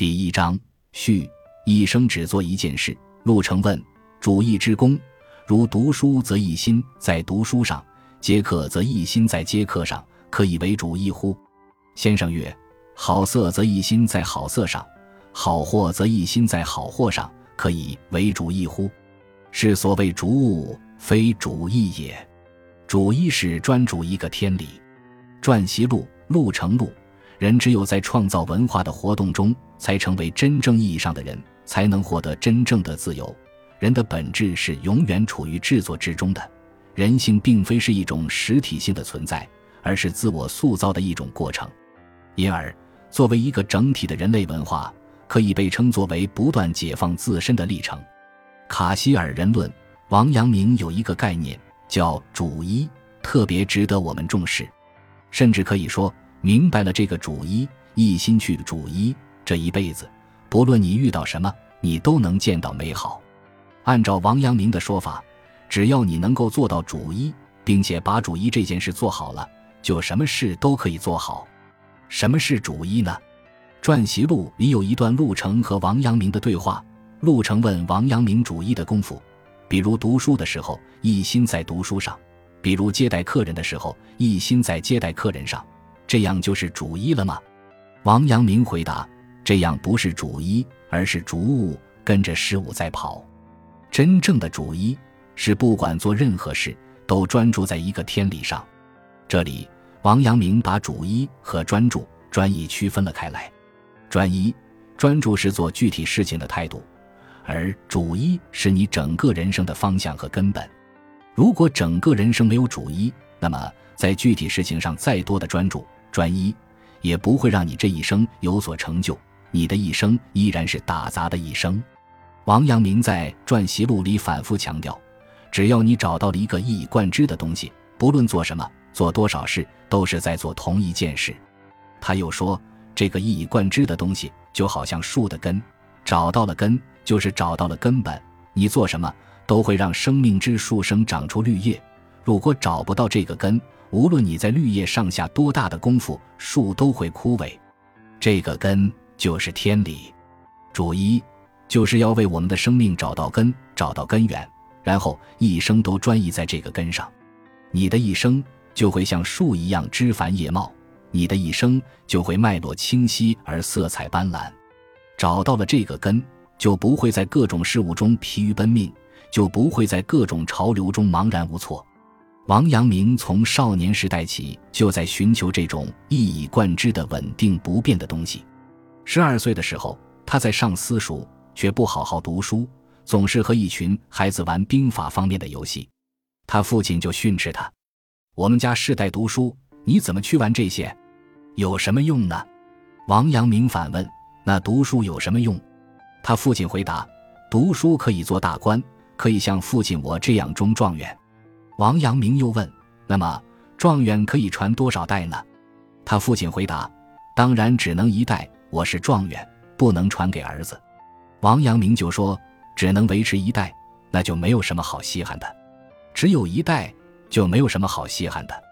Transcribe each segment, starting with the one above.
第一章序，一生只做一件事。陆成问：主义之功，如读书则一心在读书上，接客则一心在接客上，可以为主义乎？先生曰：好色则一心在好色上，好货则一心在好货上，可以为主义乎？是所谓主物，非主义也。主义是专注一个天理。传习录，陆成录。人只有在创造文化的活动中，才成为真正意义上的人，才能获得真正的自由。人的本质是永远处于制作之中的，人性并非是一种实体性的存在，而是自我塑造的一种过程。因而，作为一个整体的人类文化，可以被称作为不断解放自身的历程。卡希尔人论，王阳明有一个概念叫主一，特别值得我们重视，甚至可以说。明白了这个主一，一心去主一，这一辈子，不论你遇到什么，你都能见到美好。按照王阳明的说法，只要你能够做到主一，并且把主一这件事做好了，就什么事都可以做好。什么是主一呢？传习录里有一段陆程和王阳明的对话。陆程问王阳明主一的功夫，比如读书的时候，一心在读书上；比如接待客人的时候，一心在接待客人上。这样就是主一了吗？王阳明回答：“这样不是主一，而是逐物跟着事物在跑。真正的主一是不管做任何事都专注在一个天理上。”这里，王阳明把主一和专注、专一区分了开来。专一、专注是做具体事情的态度，而主一是你整个人生的方向和根本。如果整个人生没有主一，那么在具体事情上再多的专注，专一也不会让你这一生有所成就，你的一生依然是打杂的一生。王阳明在《传习录》里反复强调，只要你找到了一个一以贯之的东西，不论做什么、做多少事，都是在做同一件事。他又说，这个一以贯之的东西就好像树的根，找到了根，就是找到了根本。你做什么，都会让生命之树生长出绿叶。如果找不到这个根，无论你在绿叶上下多大的功夫，树都会枯萎。这个根就是天理。主一就是要为我们的生命找到根，找到根源，然后一生都专一在这个根上。你的一生就会像树一样枝繁叶茂，你的一生就会脉络清晰而色彩斑斓。找到了这个根，就不会在各种事物中疲于奔命，就不会在各种潮流中茫然无措。王阳明从少年时代起就在寻求这种一以贯之的稳定不变的东西。十二岁的时候，他在上私塾，却不好好读书，总是和一群孩子玩兵法方面的游戏。他父亲就训斥他：“我们家世代读书，你怎么去玩这些？有什么用呢？”王阳明反问：“那读书有什么用？”他父亲回答：“读书可以做大官，可以像父亲我这样中状元。”王阳明又问：“那么状元可以传多少代呢？”他父亲回答：“当然只能一代。我是状元，不能传给儿子。”王阳明就说：“只能维持一代，那就没有什么好稀罕的。只有一代，就没有什么好稀罕的。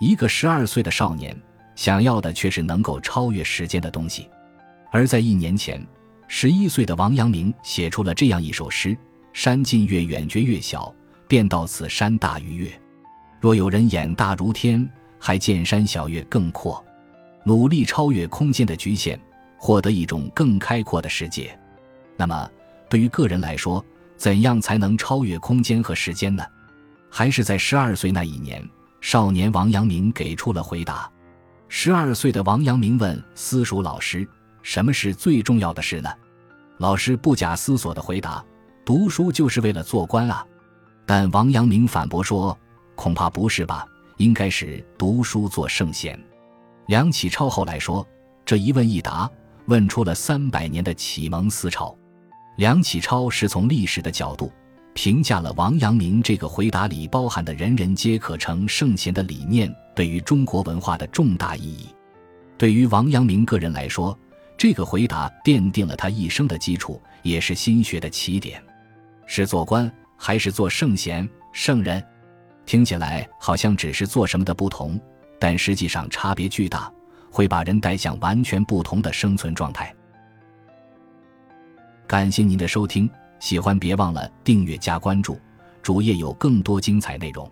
一个十二岁的少年，想要的却是能够超越时间的东西。而在一年前，十一岁的王阳明写出了这样一首诗：山近月远觉月小。”便到此山大于月，若有人眼大如天，还见山小月更阔。努力超越空间的局限，获得一种更开阔的世界。那么，对于个人来说，怎样才能超越空间和时间呢？还是在十二岁那一年，少年王阳明给出了回答。十二岁的王阳明问私塾老师：“什么是最重要的事呢？”老师不假思索地回答：“读书就是为了做官啊。”但王阳明反驳说：“恐怕不是吧？应该是读书做圣贤。”梁启超后来说：“这一问一答，问出了三百年的启蒙思潮。”梁启超是从历史的角度评价了王阳明这个回答里包含的“人人皆可成圣贤”的理念对于中国文化的重大意义。对于王阳明个人来说，这个回答奠定了他一生的基础，也是心学的起点。是做官。还是做圣贤、圣人，听起来好像只是做什么的不同，但实际上差别巨大，会把人带向完全不同的生存状态。感谢您的收听，喜欢别忘了订阅加关注，主页有更多精彩内容。